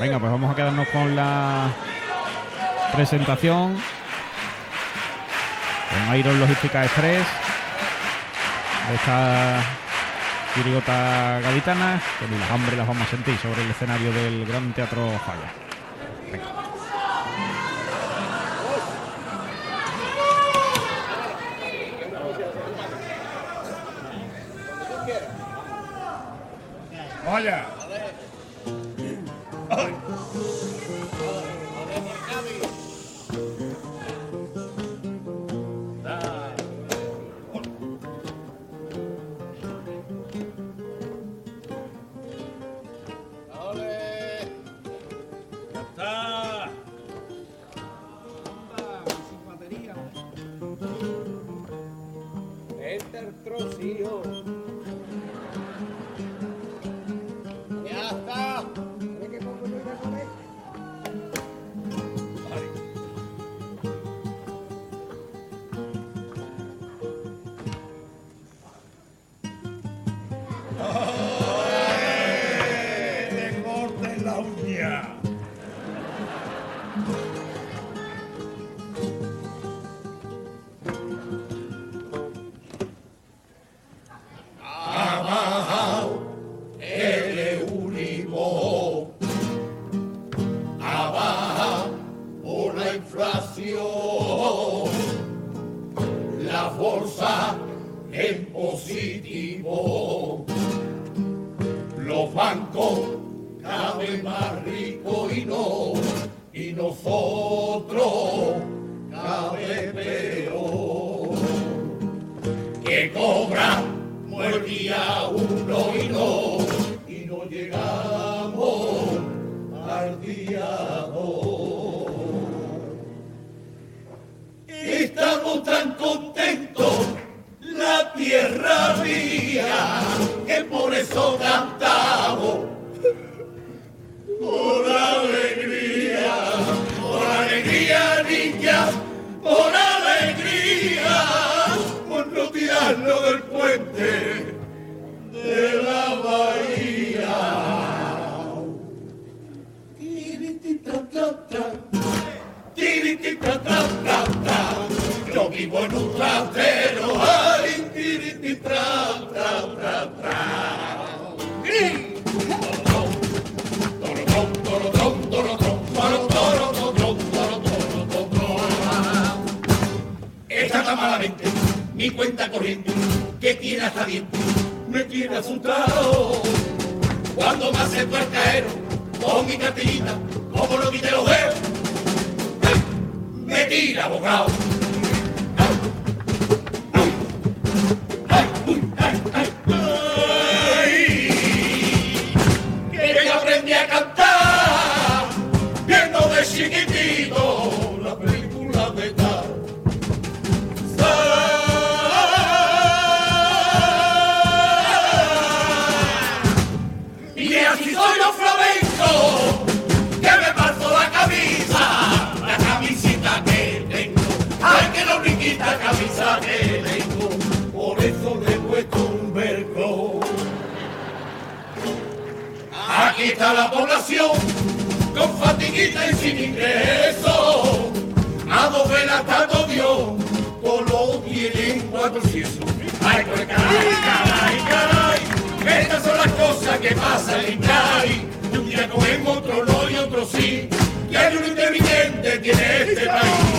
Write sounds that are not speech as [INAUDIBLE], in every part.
Venga, pues vamos a quedarnos con la presentación. Con Iron Logística Express. De esta chirigota gaditana, que las hambre las vamos a sentir sobre el escenario del Gran Teatro Falla. Venga. Vaya. Ya en positivo. Los bancos cada vez más ricos y no. Y nosotros vez peor. Que cobramos el día uno y no. Y no llegamos al día dos. Estamos tan contentos, mía, que por eso cantamos. Por alegría, por alegría, niña, por alegría, La población, con fatiguita y sin ingreso. A dos velas tanto Dios, todo tienen cuatro ciesos. Ay, pues caray, caray, caray. Estas son las cosas que pasan en Cali. Y un día comemos, otro no y otro sí. Y hay un intermitente tiene este país.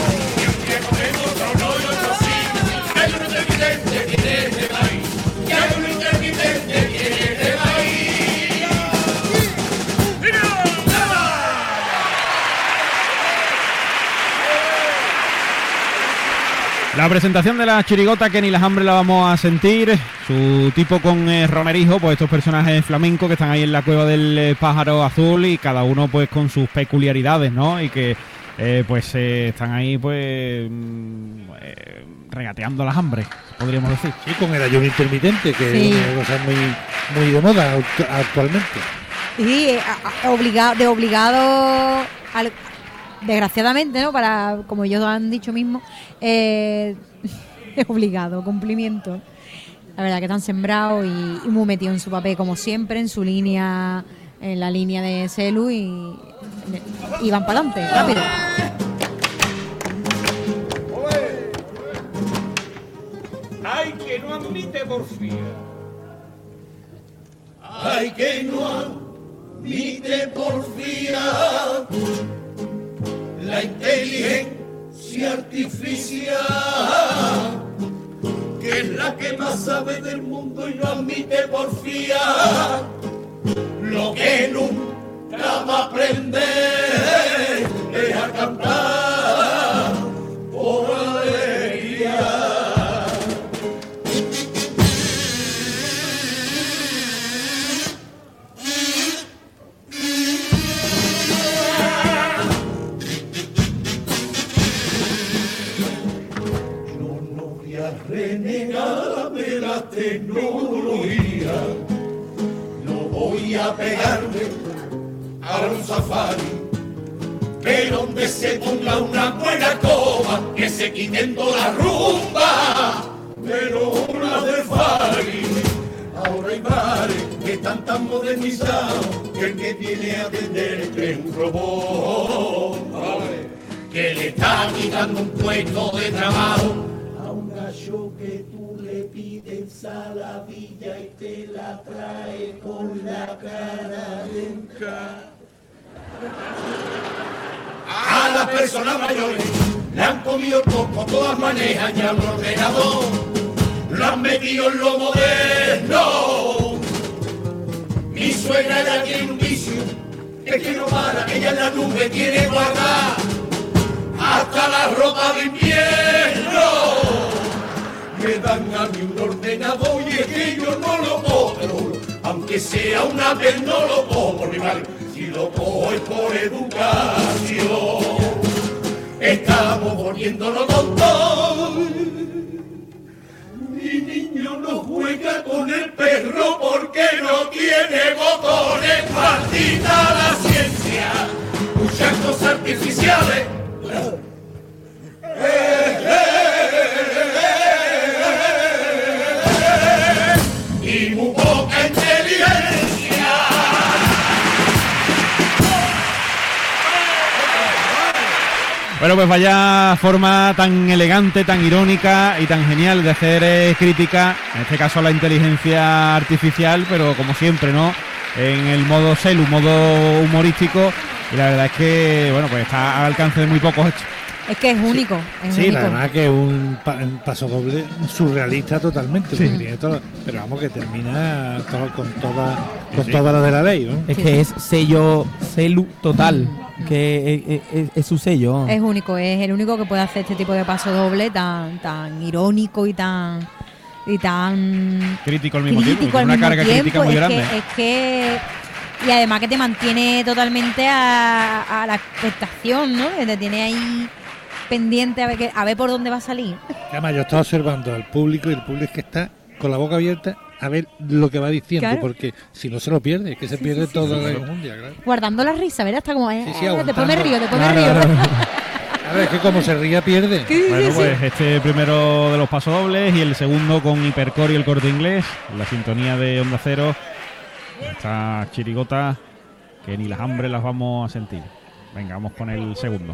La presentación de la chirigota que ni las hambre la vamos a sentir. Su tipo con eh, Romerijo, pues estos personajes flamencos que están ahí en la cueva del eh, pájaro azul y cada uno pues con sus peculiaridades, ¿no? Y que eh, pues eh, están ahí pues mm, eh, regateando las hambres, podríamos decir. Sí, con el ayuno intermitente, que Sí. es una cosa muy, muy de moda act- actualmente. Sí, eh, obligado, de obligado, al- desgraciadamente, ¿no? Para, como ellos han dicho mismo, eh, es [LAUGHS] obligado, cumplimiento. La verdad que están sembrados y, y muy metidos en su papel, como siempre, en su línea en la línea de Celu y, y van para adelante, rápido. Hay que no admite porfía. Hay que no admite porfía. La inteligencia artificial, que es la que más sabe del mundo y no admite porfía. Lo que nunca va a aprender es a cantar tecnología, no voy a pegarme a un safari, pero donde se ponga una buena coma, que se quiten toda la rumba, pero una de Fari. Ahora hay bares que están tan modernizados que el que tiene a atender es un robot. Que le está quitando un puesto de trabajo pides saladilla y te la trae con la cara blanca. A las personas mayores le han comido poco, todas manejan ya un ordenador, lo han metido en lo moderno. Mi suegra ya tiene un vicio, es que no para, ella en la nube tiene guardada hasta la ropa de invierno. Me dan a mí un ordenador y es que yo no lo puedo, aunque sea una vez no lo puedo por mi madre, si lo cojo es por educación. Estamos volviéndonos tontos. Mi niño no juega con el perro porque no tiene botones. Maldita la ciencia, muchas cosas artificiales. Bueno, pues vaya forma tan elegante, tan irónica y tan genial de hacer eh, crítica, en este caso a la inteligencia artificial, pero como siempre, ¿no? En el modo celu, modo humorístico, y la verdad es que, bueno, pues está al alcance de muy pocos. Es que es único, es Sí, único. la verdad que es un, pa- un paso doble surrealista totalmente, Sí. porque tiene todo- pero vamos que termina todo- con toda con toda la de la ley, ¿no? Es que es sello celu total. Que es, es- es- es su sello. Es único, es el único que puede hacer este tipo de paso doble tan, tan irónico y tan y tan Crítico al mismo tiempo, crítico con al una mismo carga tiempo. crítica muy es grande. Que, es que y además que te mantiene totalmente a, a la expectación, ¿no? Que te tiene ahí pendiente a ver que- a ver por dónde va a salir. Además, yo estaba observando al público y el público es que está con la boca abierta a ver lo que va diciendo, Claro. porque si no se lo pierde, es que se pierde toda la enjundia, claro. Guardando la risa, ¿verdad? Está como eh, Sí, sí, eh, me aguantando. río, me Claro, río. claro. [LAUGHS] A ver, es que como se ría, pierde. Sí, sí, Bueno, sí. pues este primero de los pasodobles y el segundo con Hipercore y el corte inglés, la sintonía de Onda Cero. Esta chirigota que ni las hambres las vamos a sentir. Venga, vamos con el segundo.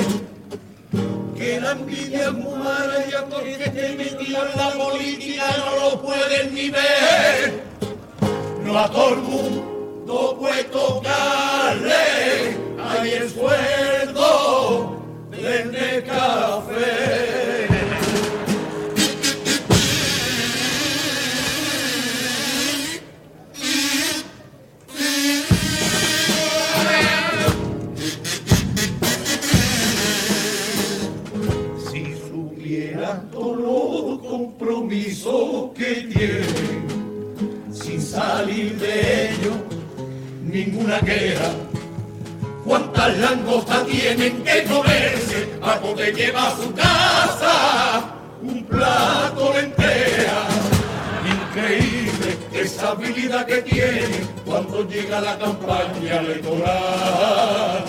Envidia es muy ya porque te metido en la política no lo pueden ni ver. No a todo el mundo puede tocarle hay el sueldo del café. Sin salir de ellos, ninguna. Cuánta cuántas langostas tienen que comerse para poder llevar a su casa un plato de lenteja. Increíble esa habilidad que tiene cuando llega la campaña electoral.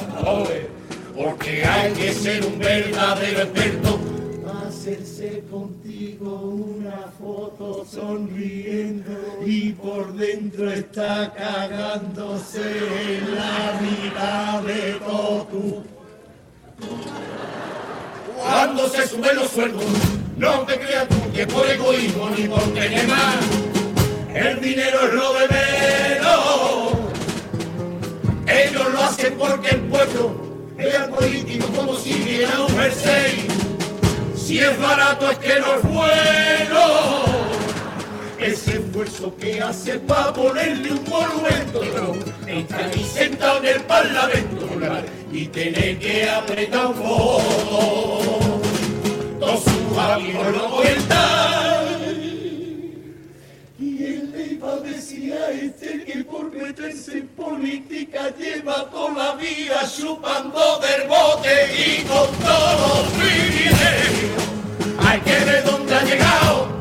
Porque hay que ser un verdadero experto para hacerse una foto sonriendo y por dentro está cagándose en la mitad de todo cuando se suben los sueldos, no te creas tú que por egoísmo ni por tener más, el dinero es lo de menos. Ellos lo hacen porque el pueblo ve político como si viera un jersey. Si es barato es que no es bueno. Ese esfuerzo que hace para ponerle un monumento, está ahí sentado en el parlamento y tiene que apretar un voto. Todos sus amigos lo cuentan. Este que por meterse en política lleva toda la vida chupando del bote y con todos los privilegios. Hay que ver dónde ha llegado.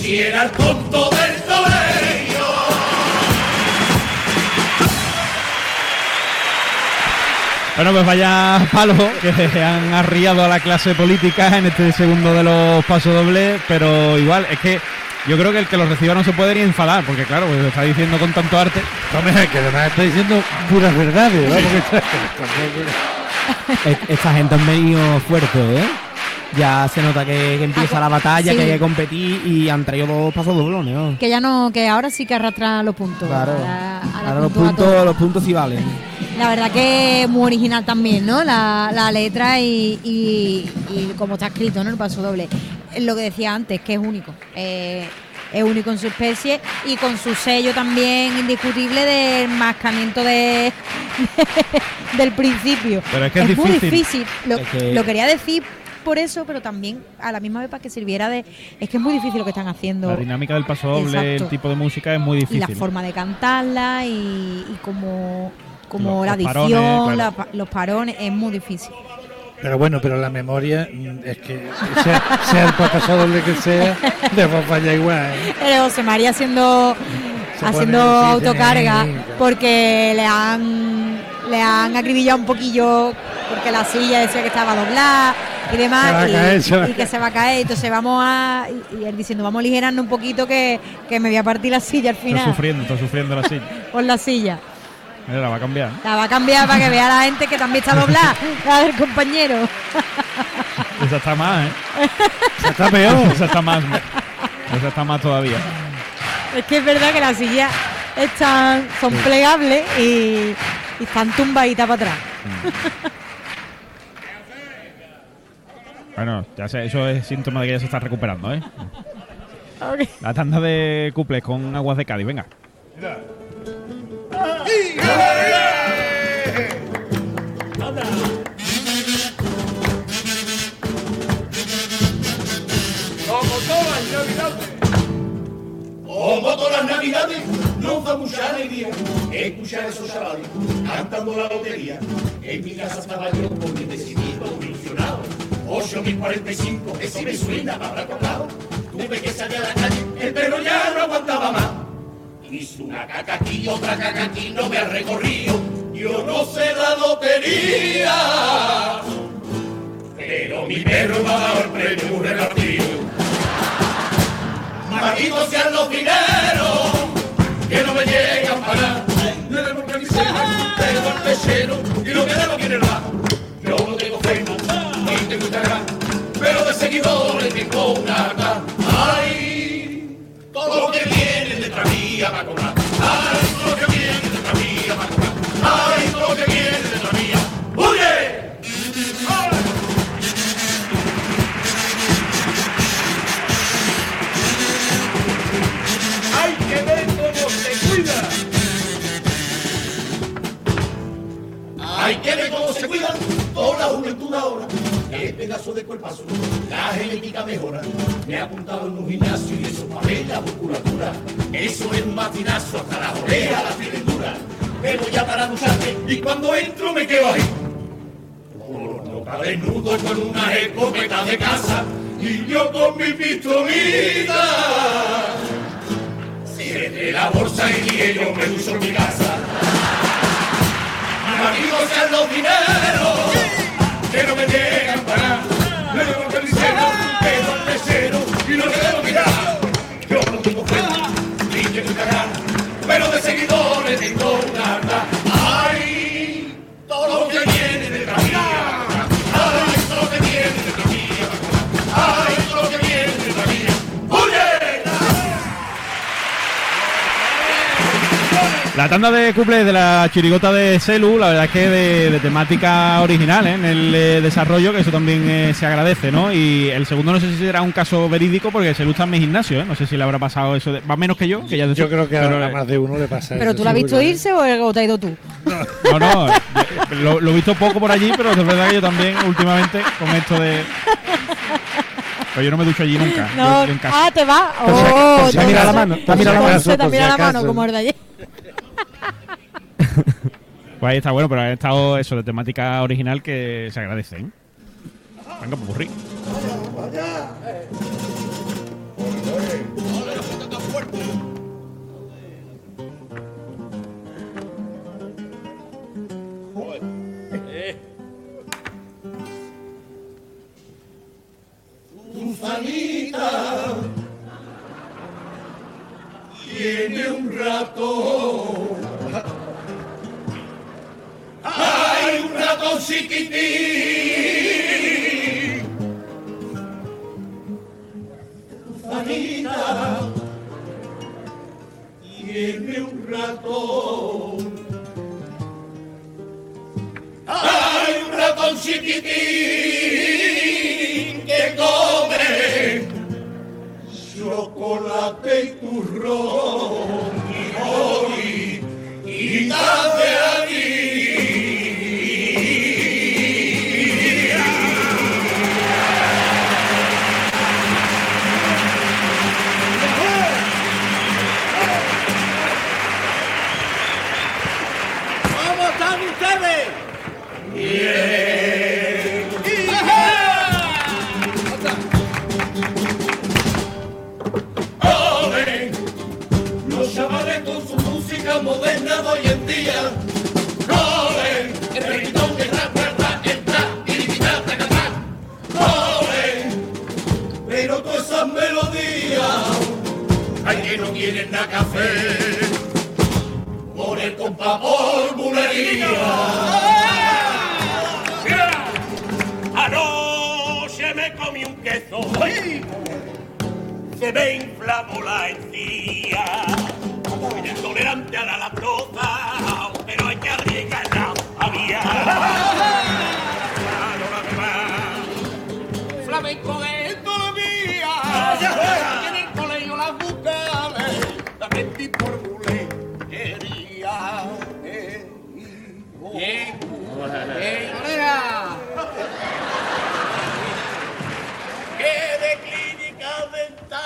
Si era el tonto del Bueno, pues vaya palo que han arriado a la clase política en este segundo de los pasos dobles, pero igual, es que yo creo que el que lo reciba no se puede ni enfadar, porque claro, pues lo está diciendo con tanto arte. Hombre, que además está diciendo puras verdades, [LAUGHS] E- Esta gente es medio fuerte, ¿eh? Ya se nota que, que empieza Ah, la batalla, sí. que hay que competir y han traído dos pasos doblones, ¿no? Que ya no, que ahora sí que arrastra los puntos. Claro. Ahora- ahora Ahora los puntos, los puntos sí valen. La verdad que es muy original también, ¿no? La, la letra y, y, y cómo está escrito, ¿no? El paso doble. Es Lo que decía antes, que es único. Eh, es único en su especie y con su sello también indiscutible del mascamiento [LAUGHS] de, del principio. Pero es que es muy difícil. difícil. Lo, Es que- lo quería decir por eso, pero también a la misma vez para que sirviera de... Es que es muy difícil lo que están haciendo. La dinámica del paso doble, Exacto. el tipo de música es muy y difícil. la forma de cantarla y, y como, como Los- la los adición, parones, claro. la pa- los parones, es muy difícil. Pero bueno, pero la memoria mm, es que sea, sea el paso doble que sea, después falla igual. ¿eh? Pero José María haciendo, Se haciendo pone- autocarga porque le han le han acribillado un poquillo porque la silla decía que estaba doblada y demás y, caer, y que se va a caer entonces vamos a y, y él diciendo vamos aligerando un poquito que, que me voy a partir la silla al Está final sufriendo, está sufriendo la silla. [LAUGHS] por la silla Mira, la va a cambiar. la va a cambiar para que vea la gente que también está doblada [LAUGHS] la del compañero Esa está más, ¿eh? [LAUGHS] Está peor. Esa está más. Esa está más todavía. Es que es verdad que las sillas están, son plegables y, y están tumbaditas para atrás. Bueno, ya sé, eso es síntoma de que ya se está recuperando, ¿eh? La tanda de cuples con aguas de Cádiz, venga. Como todas las navidades. Como todas las navidades, nos da mucha alegría escuchar a esos chavales cantando la lotería. En mi casa estaba yo con mi ilusionado. 8045, ese me suena para. Tuve que salir a la calle, el perro ya no aguantaba más. Hizo una caca aquí, otra caca aquí, no me ha recorrido. Yo no sé la lotería. Pero mi perro me ha dado el premio muy repartido. Malditos sean los dineros que no me llegan para nada. No le porque mi tengo el pechero y lo que debo quiere nada. Seguidores tengo una harta. Ay, todo lo que viene detrás mía va cobrar. Ay, todo lo que viene detrás mía va cobrar. Ay, todo lo que viene detrás mía. ¡Huye! ¡Ay! Que ver cómo se cuida. Hay que ver cómo se cuida toda la juventud ahora. Qué pedazo de cuerpazo, la genética mejora. Me he apuntado en un gimnasio y eso para mí la musculatura. Eso es un matinazo hasta la oreja, la cintura. Me voy a parar a ducharme y cuando entro me quedo ahí. Boca desnudo con una escopeta de casa y yo con mi pistolita. Cierre la bolsa y dije yo me uso en mi casa. Amigos sean los dineros que no me llegan para. Le debo el cenicero, pero al mesero y no le debo mirar. Yo no tengo cuenta, ni que ni cagar, pero de seguidores La tanda de cuplés de la chirigota de Celu, la verdad es que de, de temática original ¿eh? en el eh, desarrollo, que eso también eh, se agradece, ¿no? Y el segundo no sé si será un caso verídico porque Celu está en mi gimnasio, ¿eh? No sé si le habrá pasado eso, de- va menos que yo, que ya Yo creo que pero, a más de uno le pasa ¿Pero eso, tú la has visto irse o o te has ido tú? No, no, yo- [LAUGHS] lo, lo he visto poco por allí, pero es verdad que yo también últimamente con esto de... Pero yo no me ducho allí nunca, No, yo en casa. ah, te va. Oh, Te mira la mano, te mira la mano. te mira la mano como el de ayer. Pues ahí está bueno, pero ha estado eso de temática original que se agradece, ¿eh? Venga, pues burrí. Se me inflamó la encía. Intolerante a la lactosa, pero hay que arriesgarla había. Flamenco de economía. En el colegio las vocales, la metí por bulería. Bien. que de clínicas dentales hay por todos lados. Yo no lo puedo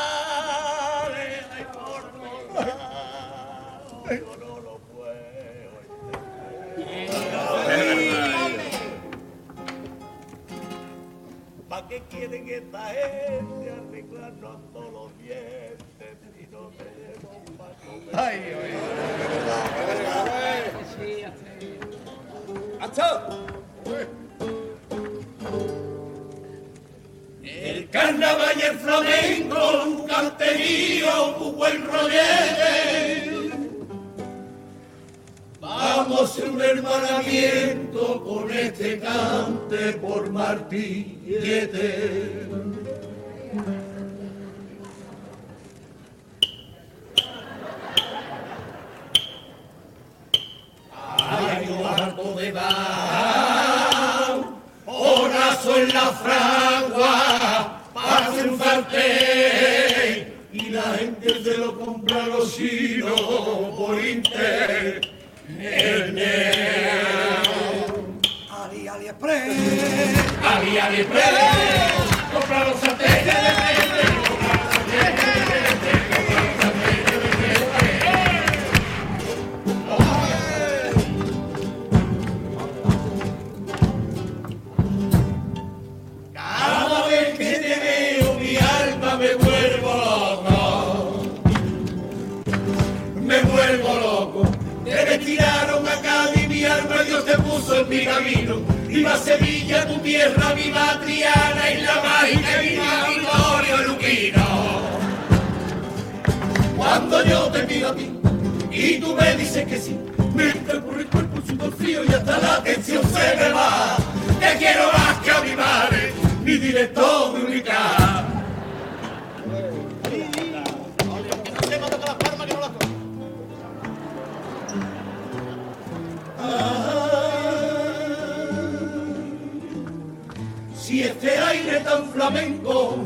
¿Para qué quieren esta gente arreglarnos todos los dientes si no tenemos para comer? El carnaval y el flamenco, un buen rollete. Vamos a un hermanamiento con este cante por Martillete. Aliexpress. Ali, Aliexpress. Compra los satélites de Cada vez que te veo mi alma me vuelvo loco. Me vuelvo loco. Te retiraron acá y mi alma Dios te puso en mi camino. Viva Sevilla, tu tierra, viva Triana y la mágica y viva Vittorio Luquino. Cuando yo te pido a ti y tú me dices que sí, me entra por el cuerpo el sudor frío y hasta la atención se me va. Te quiero más que a mi madre, mi director tan flamenco,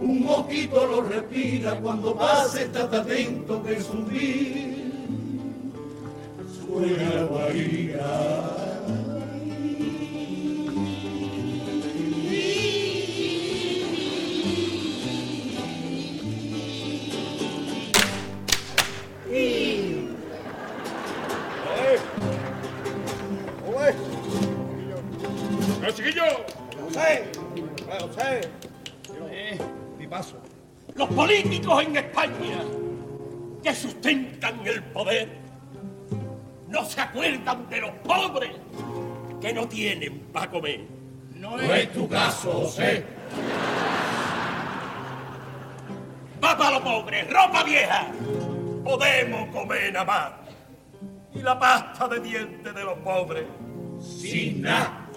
un mosquito lo respira cuando pase, estás atento que subir suena Bahía. ¡Eh, chiquillo! José, José. mi paso. Los políticos en España que sustentan el poder no se acuerdan de los pobres que no tienen para comer. No es tu caso, José. Va para los pobres, ropa vieja. Podemos comer nada más. Y la pasta de dientes de los pobres, sin nada.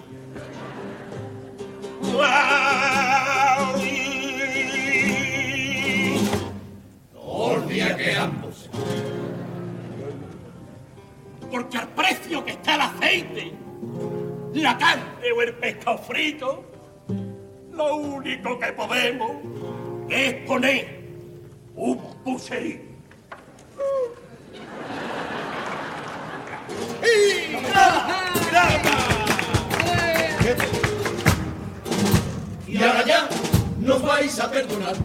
Que ambos. Porque al precio que está el aceite, la carne o el pescado frito, lo único que podemos es poner un pucherín. Perdonar.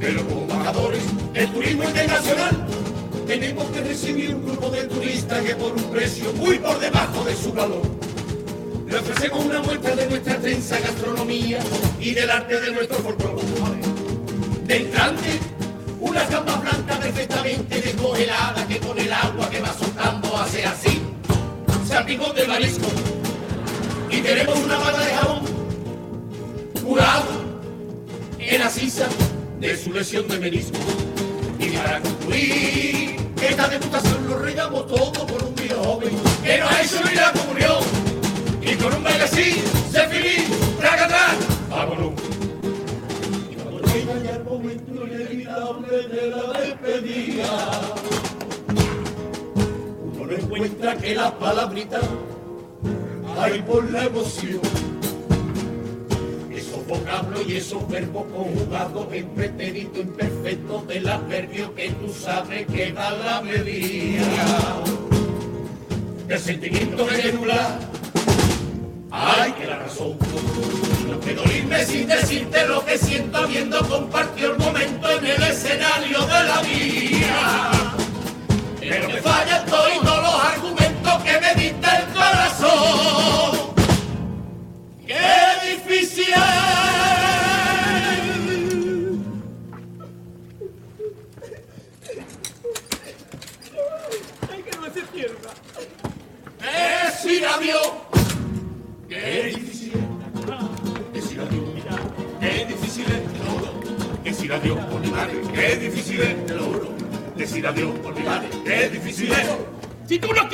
Pero como del turismo internacional, tenemos que recibir un grupo de turistas que por un precio muy por debajo de su valor. Le ofrecemos una muestra de nuestra tensa gastronomía y del arte de nuestro folclore. De entrante, una cama blanca perfectamente descongelada que con el agua que va soltando hace así. Salpicón de marisco. Y tenemos una bala de jabón curado en la sisa de su lesión de menisco. Y para concluir esta degustación lo regamos todo por un día joven que nos ha hecho ir la comunión. Y con un baile así, se feliz, traga atrás, vámonos. Y cuando llega ya el momento inevitable de la despedida, uno no encuentra que las palabritas hay por la emoción esos vocablos y esos verbos conjugados en pretérito imperfecto del adverbio que tú sabes que da la medida del sentimiento que nula ay que la razón. No puedo irme sin decirte lo que siento habiendo compartido el momento en el escenario de la vida. Pero me fallan todos los argumentos que me diste Decir adiós. Qué difícil es. Decir adiós. Qué difícil es, te lo juro. Decir adiós por mi madre. Qué difícil es, te lo juro. Decir adiós por mi madre. Qué difícil es. Si tú no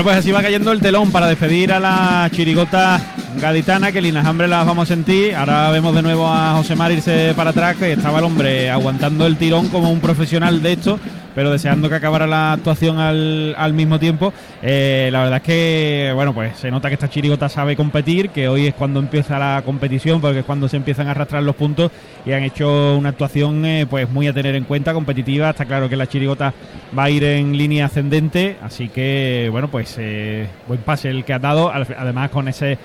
Bueno, pues así va cayendo el telón para despedir a la chirigota gaditana, que Linas Hambre las vamos a sentir. Ahora vemos de nuevo a José Mar irse para atrás, que estaba el hombre aguantando el tirón como un profesional de esto pero deseando que acabara la actuación al, al mismo tiempo. Eh, la verdad es que, bueno, pues se nota que esta chirigota sabe competir, que hoy es cuando empieza la competición, porque es cuando se empiezan a arrastrar los puntos y han hecho una actuación eh, pues muy a tener en cuenta, competitiva. Está claro que la chirigota va a ir en línea ascendente, así que, bueno, pues eh, buen pase el que ha dado, además con ese